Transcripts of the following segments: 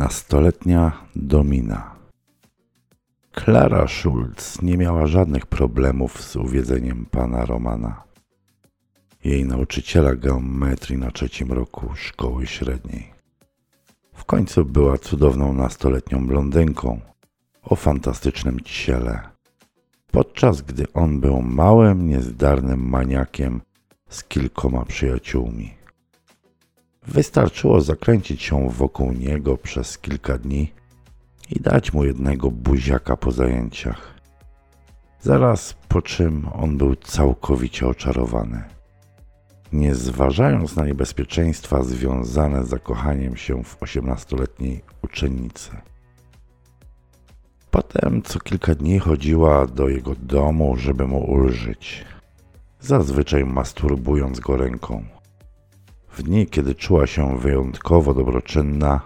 Nastoletnia Domina. Klara Schulz nie miała żadnych problemów z uwiedzeniem pana Romana. Jej nauczyciela geometrii na trzecim roku szkoły średniej. W końcu była cudowną nastoletnią blondynką o fantastycznym ciele. Podczas gdy on był małym, niezdarnym maniakiem z kilkoma przyjaciółmi. Wystarczyło zakręcić się wokół niego przez kilka dni i dać mu jednego buziaka po zajęciach. Zaraz po czym on był całkowicie oczarowany. Nie zważając na niebezpieczeństwa związane z zakochaniem się w osiemnastoletniej uczennicy. Potem co kilka dni chodziła do jego domu, żeby mu ulżyć, zazwyczaj masturbując go ręką. W dni, kiedy czuła się wyjątkowo dobroczynna,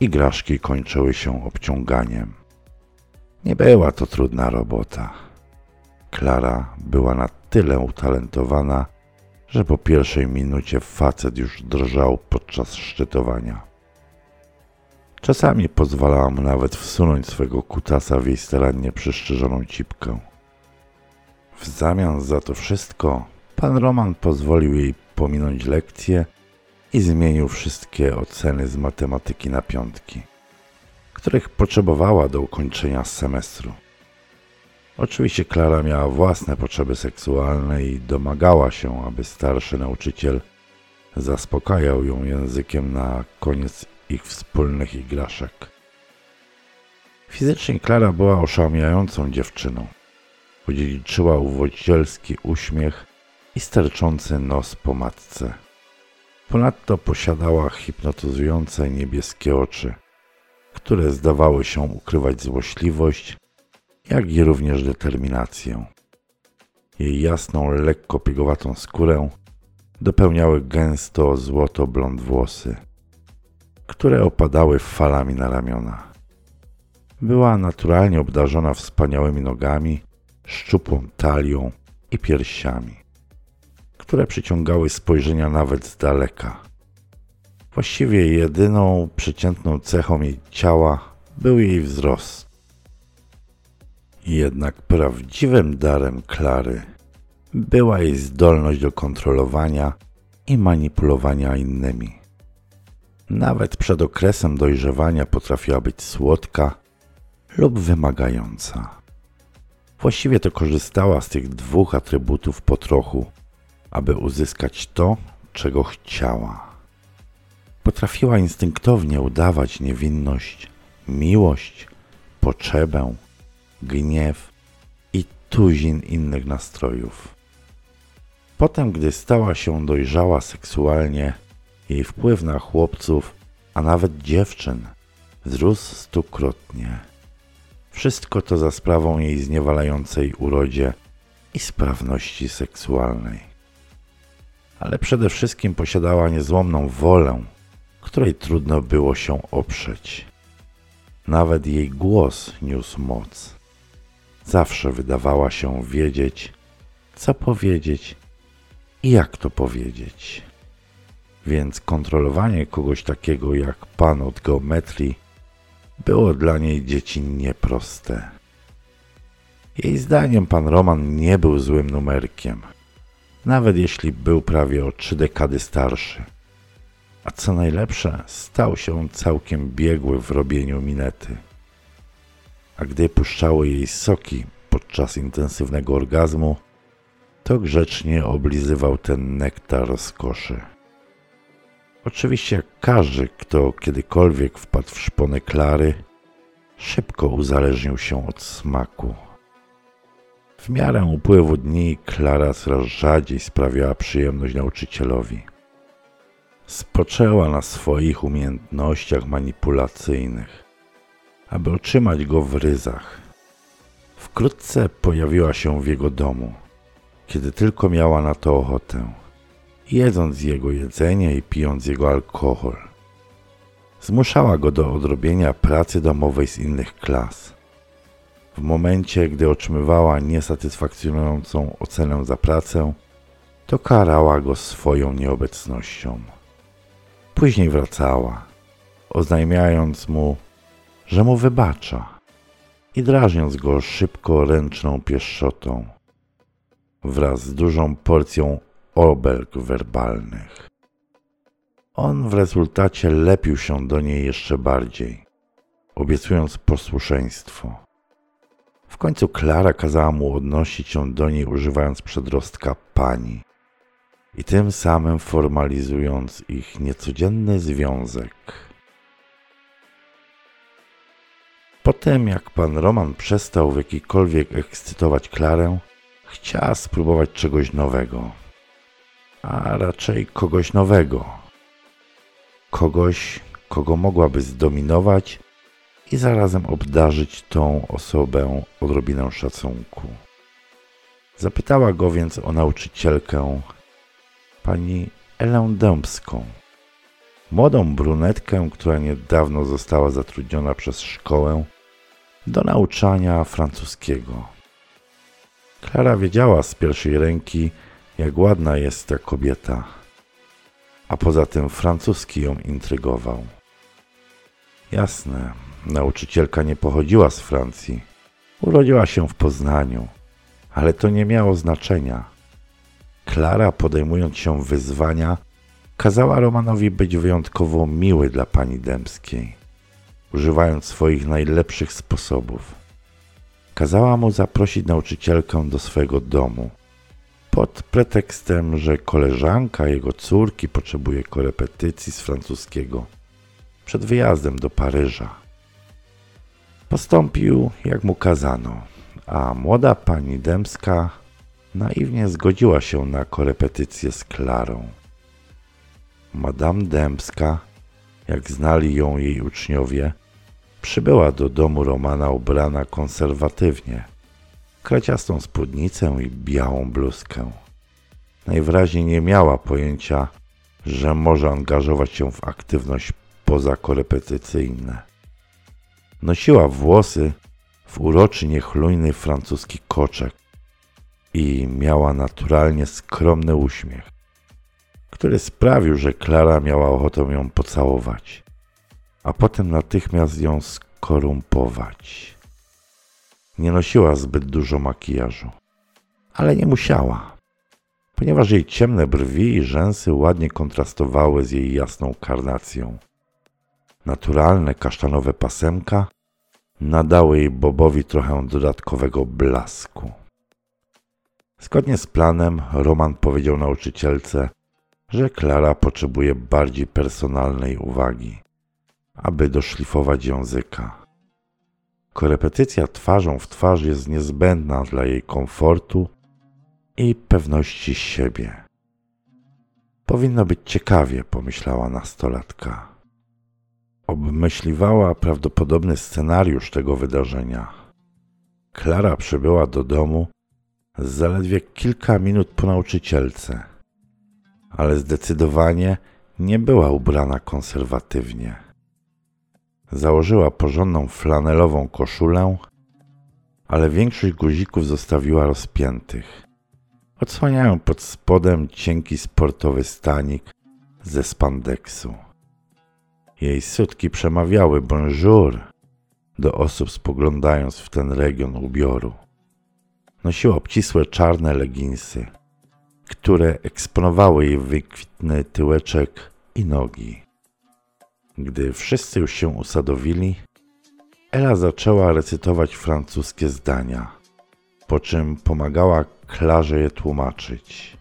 igraszki kończyły się obciąganiem. Nie była to trudna robota. Klara była na tyle utalentowana, że po pierwszej minucie facet już drżał podczas szczytowania. Czasami pozwalała mu nawet wsunąć swego kutasa w jej starannie przyszczerzoną cipkę. W zamian za to wszystko pan Roman pozwolił jej pominąć lekcje i zmienił wszystkie oceny z matematyki na piątki, których potrzebowała do ukończenia semestru. Oczywiście Klara miała własne potrzeby seksualne i domagała się, aby starszy nauczyciel zaspokajał ją językiem na koniec ich wspólnych igraszek. Fizycznie Klara była oszałamiającą dziewczyną. Podziedziczyła uwodzicielski uśmiech i sterczący nos po matce. Ponadto posiadała hipnotyzujące niebieskie oczy, które zdawały się ukrywać złośliwość, jak i również determinację. Jej jasną, lekko piegowatą skórę dopełniały gęsto złoto-blond włosy, które opadały falami na ramiona. Była naturalnie obdarzona wspaniałymi nogami, szczupłą talią i piersiami które przyciągały spojrzenia nawet z daleka. Właściwie jedyną przeciętną cechą jej ciała był jej wzrost. Jednak prawdziwym darem Klary była jej zdolność do kontrolowania i manipulowania innymi. Nawet przed okresem dojrzewania potrafiła być słodka lub wymagająca. Właściwie to korzystała z tych dwóch atrybutów po trochu aby uzyskać to, czego chciała. Potrafiła instynktownie udawać niewinność, miłość, potrzebę, gniew i tuzin innych nastrojów. Potem, gdy stała się dojrzała seksualnie, jej wpływ na chłopców, a nawet dziewczyn, wzrósł stukrotnie. Wszystko to za sprawą jej zniewalającej urodzie i sprawności seksualnej ale przede wszystkim posiadała niezłomną wolę, której trudno było się oprzeć. Nawet jej głos niósł moc. Zawsze wydawała się wiedzieć, co powiedzieć i jak to powiedzieć. Więc kontrolowanie kogoś takiego jak pan od geometrii było dla niej dziecinnie proste. Jej zdaniem pan Roman nie był złym numerkiem – nawet jeśli był prawie o trzy dekady starszy. A co najlepsze, stał się całkiem biegły w robieniu minety. A gdy puszczały jej soki podczas intensywnego orgazmu, to grzecznie oblizywał ten nektar rozkoszy. Oczywiście każdy, kto kiedykolwiek wpadł w szponę Klary, szybko uzależnił się od smaku. W miarę upływu dni Klara coraz rzadziej sprawiała przyjemność nauczycielowi. Spoczęła na swoich umiejętnościach manipulacyjnych, aby otrzymać go w ryzach. Wkrótce pojawiła się w jego domu, kiedy tylko miała na to ochotę, jedząc jego jedzenie i pijąc jego alkohol. Zmuszała go do odrobienia pracy domowej z innych klas – w momencie, gdy otrzymywała niesatysfakcjonującą ocenę za pracę, to karała go swoją nieobecnością. Później wracała, oznajmiając mu, że mu wybacza i drażniąc go szybko ręczną pieszczotą wraz z dużą porcją obelg werbalnych. On w rezultacie lepił się do niej jeszcze bardziej, obiecując posłuszeństwo. W końcu Klara kazała mu odnosić się do niej używając przedrostka pani i tym samym formalizując ich niecodzienny związek. Potem, jak pan Roman przestał w jakikolwiek ekscytować Klarę, chciała spróbować czegoś nowego, a raczej kogoś nowego. Kogoś, kogo mogłaby zdominować i zarazem obdarzyć tą osobę odrobiną szacunku. Zapytała go więc o nauczycielkę, pani Elę Dębską, młodą brunetkę, która niedawno została zatrudniona przez szkołę do nauczania francuskiego. Klara wiedziała z pierwszej ręki, jak ładna jest ta kobieta, a poza tym francuski ją intrygował. Jasne, nauczycielka nie pochodziła z Francji. Urodziła się w Poznaniu, ale to nie miało znaczenia. Klara, podejmując się wyzwania, kazała Romanowi być wyjątkowo miły dla pani Dębskiej, używając swoich najlepszych sposobów. Kazała mu zaprosić nauczycielkę do swojego domu, pod pretekstem, że koleżanka jego córki potrzebuje korepetycji z francuskiego przed wyjazdem do Paryża. Postąpił, jak mu kazano, a młoda pani Dębska naiwnie zgodziła się na korepetycję z Klarą. Madame Dębska, jak znali ją jej uczniowie, przybyła do domu Romana ubrana konserwatywnie, kraciastą spódnicę i białą bluzkę. Najwyraźniej nie miała pojęcia, że może angażować się w aktywność pozakorepetycyjne. Nosiła włosy w uroczy, niechlujny francuski koczek i miała naturalnie skromny uśmiech, który sprawił, że Klara miała ochotę ją pocałować, a potem natychmiast ją skorumpować. Nie nosiła zbyt dużo makijażu, ale nie musiała, ponieważ jej ciemne brwi i rzęsy ładnie kontrastowały z jej jasną karnacją. Naturalne kasztanowe pasemka nadały jej Bobowi trochę dodatkowego blasku. Zgodnie z planem, Roman powiedział nauczycielce, że Klara potrzebuje bardziej personalnej uwagi, aby doszlifować języka. Korepetycja twarzą w twarz jest niezbędna dla jej komfortu i pewności siebie. Powinno być ciekawie, pomyślała nastolatka. Obmyśliwała prawdopodobny scenariusz tego wydarzenia. Klara przybyła do domu zaledwie kilka minut po nauczycielce, ale zdecydowanie nie była ubrana konserwatywnie. Założyła porządną flanelową koszulę, ale większość guzików zostawiła rozpiętych. Odsłaniają pod spodem cienki sportowy stanik ze spandeksu. Jej sutki przemawiały bonjour do osób spoglądając w ten region ubioru. Nosiła obcisłe czarne leginsy, które eksponowały jej wykwitny tyłeczek i nogi. Gdy wszyscy już się usadowili, Ela zaczęła recytować francuskie zdania, po czym pomagała Klarze je tłumaczyć.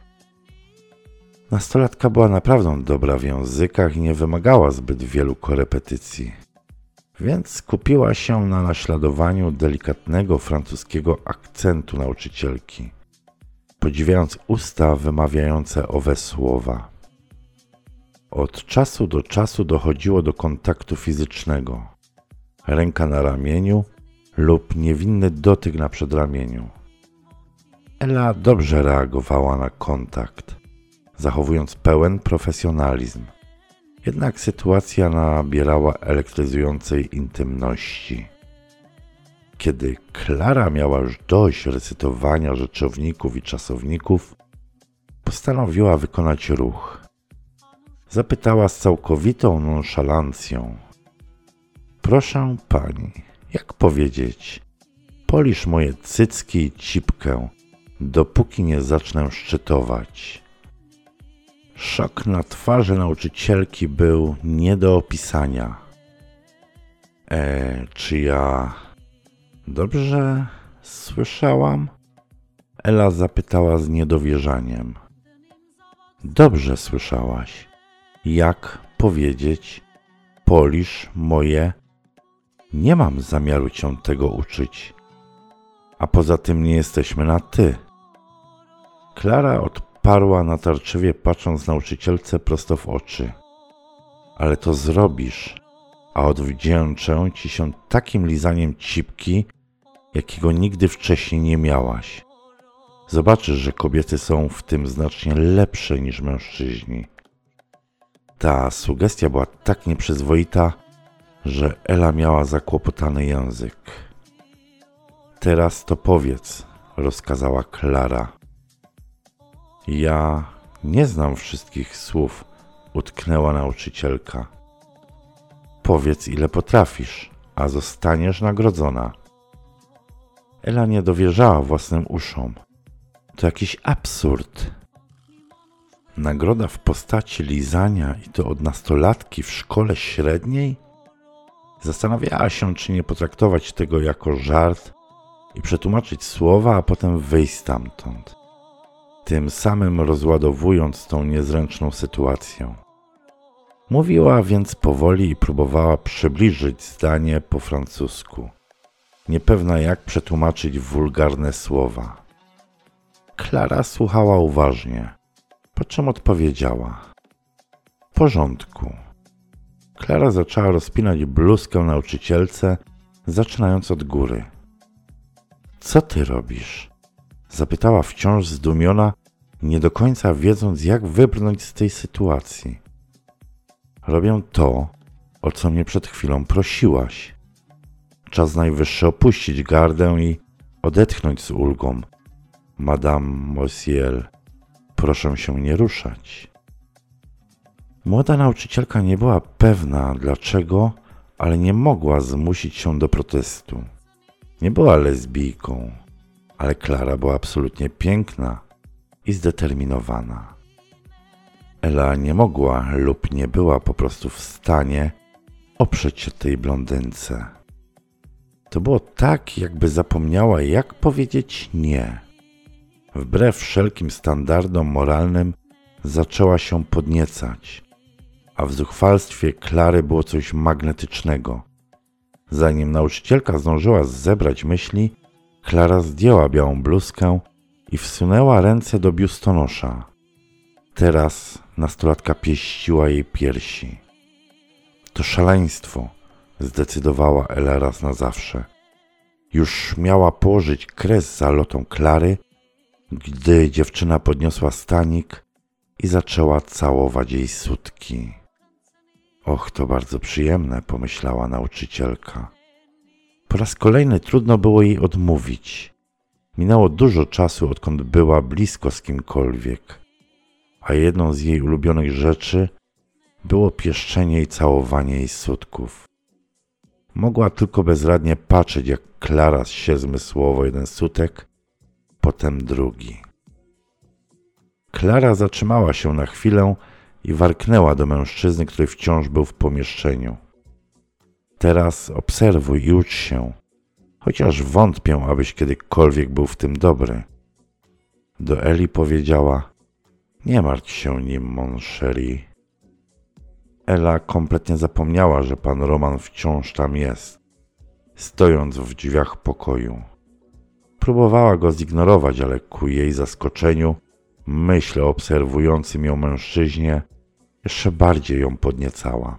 Nastolatka była naprawdę dobra w językach i nie wymagała zbyt wielu korepetycji, więc skupiła się na naśladowaniu delikatnego francuskiego akcentu nauczycielki, podziwiając usta wymawiające owe słowa. Od czasu do czasu dochodziło do kontaktu fizycznego, ręka na ramieniu lub niewinny dotyk na przedramieniu. Ela dobrze reagowała na kontakt zachowując pełen profesjonalizm. Jednak sytuacja nabierała elektryzującej intymności. Kiedy Klara miała już dość recytowania rzeczowników i czasowników, postanowiła wykonać ruch. Zapytała z całkowitą nonszalancją, Proszę pani, jak powiedzieć, polisz moje cycki i cipkę, dopóki nie zacznę szczytować. Szok na twarzy nauczycielki był nie do opisania. E, czy ja dobrze słyszałam? Ela zapytała z niedowierzaniem. Dobrze słyszałaś. Jak powiedzieć, polisz moje. Nie mam zamiaru cię tego uczyć. A poza tym nie jesteśmy na ty. Klara odparła natarczywie, patrząc nauczycielce prosto w oczy. Ale to zrobisz, a odwdzięczę ci się takim lizaniem cipki, jakiego nigdy wcześniej nie miałaś. Zobaczysz, że kobiety są w tym znacznie lepsze niż mężczyźni. Ta sugestia była tak nieprzyzwoita, że Ela miała zakłopotany język. Teraz to powiedz, rozkazała Klara. Ja nie znam wszystkich słów, utknęła nauczycielka. Powiedz, ile potrafisz, a zostaniesz nagrodzona. Ela nie dowierzała własnym uszom. To jakiś absurd. Nagroda w postaci lizania i to od nastolatki w szkole średniej? Zastanawiała się, czy nie potraktować tego jako żart i przetłumaczyć słowa, a potem wyjść stamtąd. Tym samym rozładowując tą niezręczną sytuację. Mówiła więc powoli i próbowała przybliżyć zdanie po francusku, niepewna jak przetłumaczyć wulgarne słowa. Klara słuchała uważnie, po czym odpowiedziała: W porządku. Klara zaczęła rozpinać bluzkę nauczycielce, zaczynając od góry. Co ty robisz? Zapytała wciąż zdumiona, nie do końca wiedząc, jak wybrnąć z tej sytuacji. Robię to, o co mnie przed chwilą prosiłaś. Czas najwyższy opuścić gardę i odetchnąć z ulgą. Madame Mosiel, proszę się nie ruszać. Młoda nauczycielka nie była pewna dlaczego, ale nie mogła zmusić się do protestu. Nie była lesbijką, ale Klara była absolutnie piękna i zdeterminowana. Ela nie mogła lub nie była po prostu w stanie oprzeć się tej blondynce. To było tak, jakby zapomniała, jak powiedzieć nie. Wbrew wszelkim standardom moralnym zaczęła się podniecać, a w zuchwalstwie Klary było coś magnetycznego. Zanim nauczycielka zdążyła zebrać myśli, Klara zdjęła białą bluzkę i wsunęła ręce do biustonosza. Teraz nastolatka pieściła jej piersi. To szaleństwo, zdecydowała Ela raz na zawsze. Już miała położyć kres zalotom Klary, gdy dziewczyna podniosła stanik i zaczęła całować jej sutki. Och, to bardzo przyjemne, pomyślała nauczycielka. Po raz kolejny trudno było jej odmówić. Minęło dużo czasu, odkąd była blisko z kimkolwiek, a jedną z jej ulubionych rzeczy było pieszczenie i całowanie jej sutków. Mogła tylko bezradnie patrzeć, jak Klara się zmysłowo jeden sutek, potem drugi. Klara zatrzymała się na chwilę i warknęła do mężczyzny, który wciąż był w pomieszczeniu. Teraz obserwuj i ucz się, chociaż wątpię, abyś kiedykolwiek był w tym dobry. Do Eli powiedziała: Nie martw się nim, mon chéri. Ela kompletnie zapomniała, że pan Roman wciąż tam jest, stojąc w drzwiach pokoju. Próbowała go zignorować, ale ku jej zaskoczeniu myśl o obserwującym ją mężczyźnie jeszcze bardziej ją podniecała.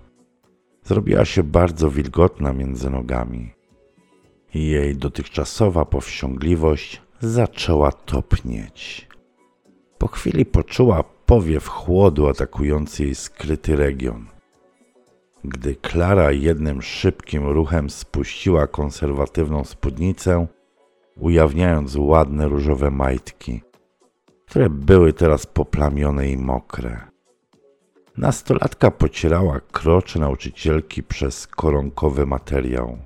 Zrobiła się bardzo wilgotna między nogami. Jej dotychczasowa powściągliwość zaczęła topnieć. Po chwili poczuła powiew chłodu atakujący jej skryty region. Gdy Klara jednym szybkim ruchem spuściła konserwatywną spódnicę, ujawniając ładne różowe majtki, które były teraz poplamione i mokre. Nastolatka pocierała krocze nauczycielki przez koronkowy materiał,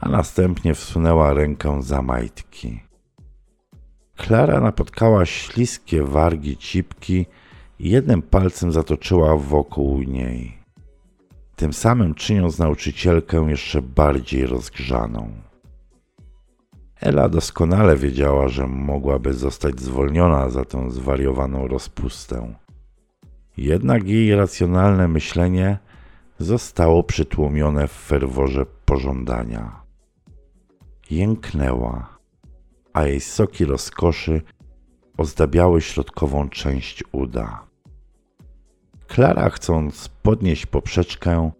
a następnie wsunęła rękę za majtki. Klara napotkała śliskie wargi cipki i jednym palcem zatoczyła wokół niej, tym samym czyniąc nauczycielkę jeszcze bardziej rozgrzaną. Ela doskonale wiedziała, że mogłaby zostać zwolniona za tę zwariowaną rozpustę. Jednak jej racjonalne myślenie zostało przytłumione w ferworze pożądania. Jęknęła, a jej soki rozkoszy ozdabiały środkową część uda. Klara, chcąc podnieść poprzeczkę,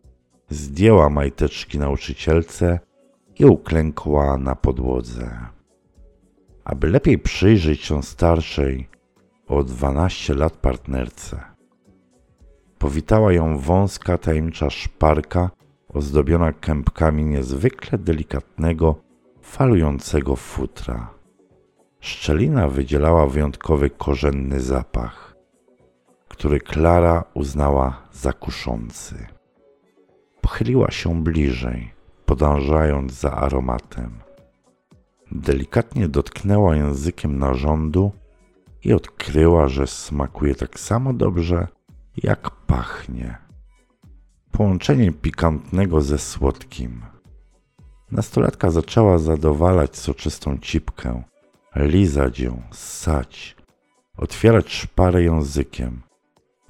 zdjęła majteczki nauczycielce i uklękła na podłodze. Aby lepiej przyjrzeć się starszej o 12 lat partnerce. Powitała ją wąska, tajemnicza szparka ozdobiona kępkami niezwykle delikatnego, falującego futra. Szczelina wydzielała wyjątkowy korzenny zapach, który Klara uznała za kuszący. Pochyliła się bliżej, podążając za aromatem. Delikatnie dotknęła językiem narządu i odkryła, że smakuje tak samo dobrze, jak pachnie. Połączenie pikantnego ze słodkim. Nastolatka zaczęła zadowalać soczystą cipkę, lizać ją, ssać, otwierać szparę językiem,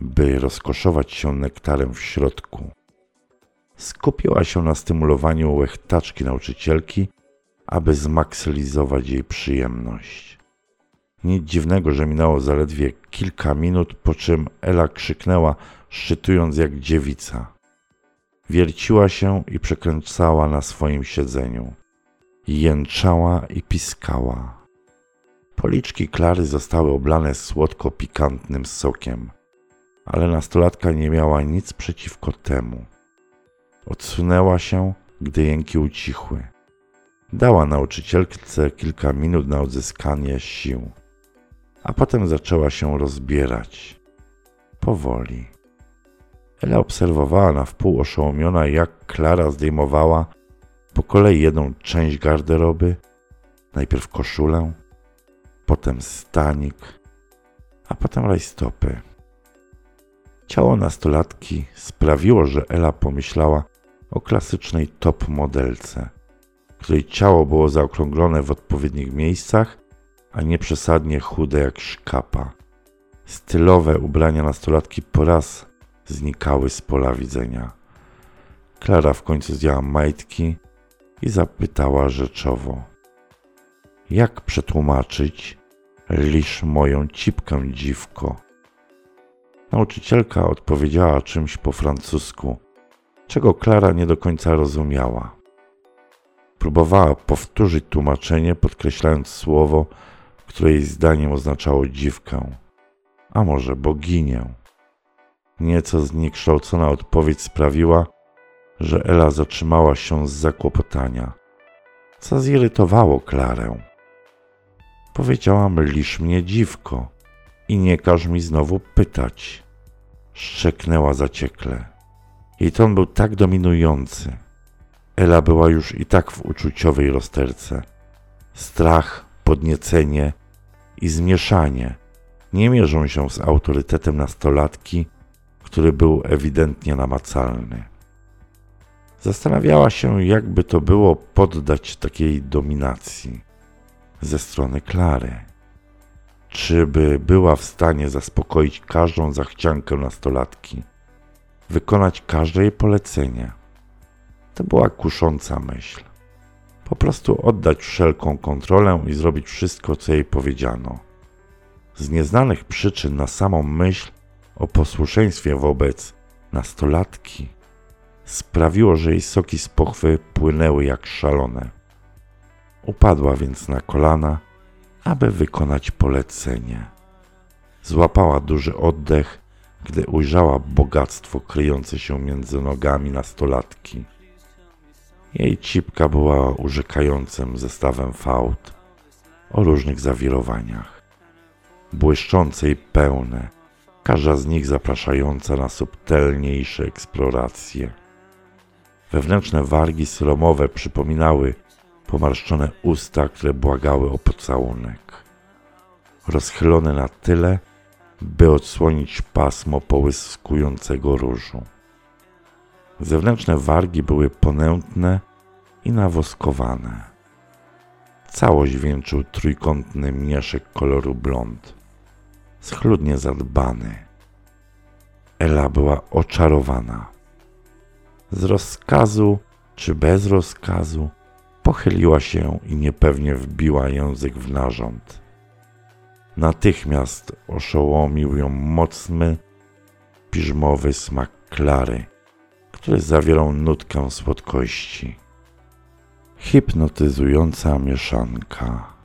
by rozkoszować się nektarem w środku. Skupiła się na stymulowaniu łechtaczki nauczycielki, aby zmaksymalizować jej przyjemność. Nic dziwnego, że minęło zaledwie kilka minut, po czym Ela krzyknęła, szczytując jak dziewica. Wierciła się i przekręcała na swoim siedzeniu. Jęczała i piskała. Policzki Klary zostały oblane słodko-pikantnym sokiem, ale nastolatka nie miała nic przeciwko temu. Odsunęła się, gdy jęki ucichły. Dała nauczycielce kilka minut na odzyskanie sił, a potem zaczęła się rozbierać. Powoli. Ela obserwowała na wpół oszołomiona, jak Klara zdejmowała po kolei jedną część garderoby, najpierw koszulę, potem stanik, a potem rajstopy. Ciało nastolatki sprawiło, że Ela pomyślała o klasycznej top modelce, której ciało było zaokrąglone w odpowiednich miejscach, a nie przesadnie chude jak szkapa. Stylowe ubrania nastolatki po raz znikały z pola widzenia. Klara w końcu zdjęła majtki i zapytała rzeczowo: Jak przetłumaczyć lisz moją cipkę, dziwko? Nauczycielka odpowiedziała czymś po francusku, czego Klara nie do końca rozumiała. Próbowała powtórzyć tłumaczenie, podkreślając słowo, które jej zdaniem oznaczało dziwkę, a może boginię. Nieco zniekształcona odpowiedź sprawiła, że Ela zatrzymała się z zakłopotania, co zirytowało Klarę. Powiedziałam, lisz mnie dziwko i nie każ mi znowu pytać. Szczeknęła zaciekle. Jej ton był tak dominujący. Ela była już i tak w uczuciowej rozterce. Strach, podniecenie i zmieszanie nie mierzą się z autorytetem nastolatki, który był ewidentnie namacalny. Zastanawiała się, jakby to było poddać takiej dominacji ze strony Klary. Czy by była w stanie zaspokoić każdą zachciankę nastolatki, wykonać każde jej polecenie? To była kusząca myśl. Po prostu oddać wszelką kontrolę i zrobić wszystko, co jej powiedziano. Z nieznanych przyczyn na samą myśl o posłuszeństwie wobec nastolatki sprawiło, że jej soki z pochwy płynęły jak szalone. Upadła więc na kolana, aby wykonać polecenie. Złapała duży oddech, gdy ujrzała bogactwo kryjące się między nogami nastolatki. Jej cipka była urzekającym zestawem fałd o różnych zawirowaniach. Błyszczące i pełne, każda z nich zapraszająca na subtelniejsze eksploracje. Wewnętrzne wargi sromowe przypominały pomarszczone usta, które błagały o pocałunek. Rozchylone na tyle, by odsłonić pasmo połyskującego różu. Zewnętrzne wargi były ponętne i nawoskowane. Całość wieńczył trójkątny mieszek koloru blond, schludnie zadbany. Ela była oczarowana. Z rozkazu czy bez rozkazu pochyliła się i niepewnie wbiła język w narząd. Natychmiast oszołomił ją mocny, piżmowy smak klary, który zawierał nutkę słodkości. Hipnotyzująca mieszanka.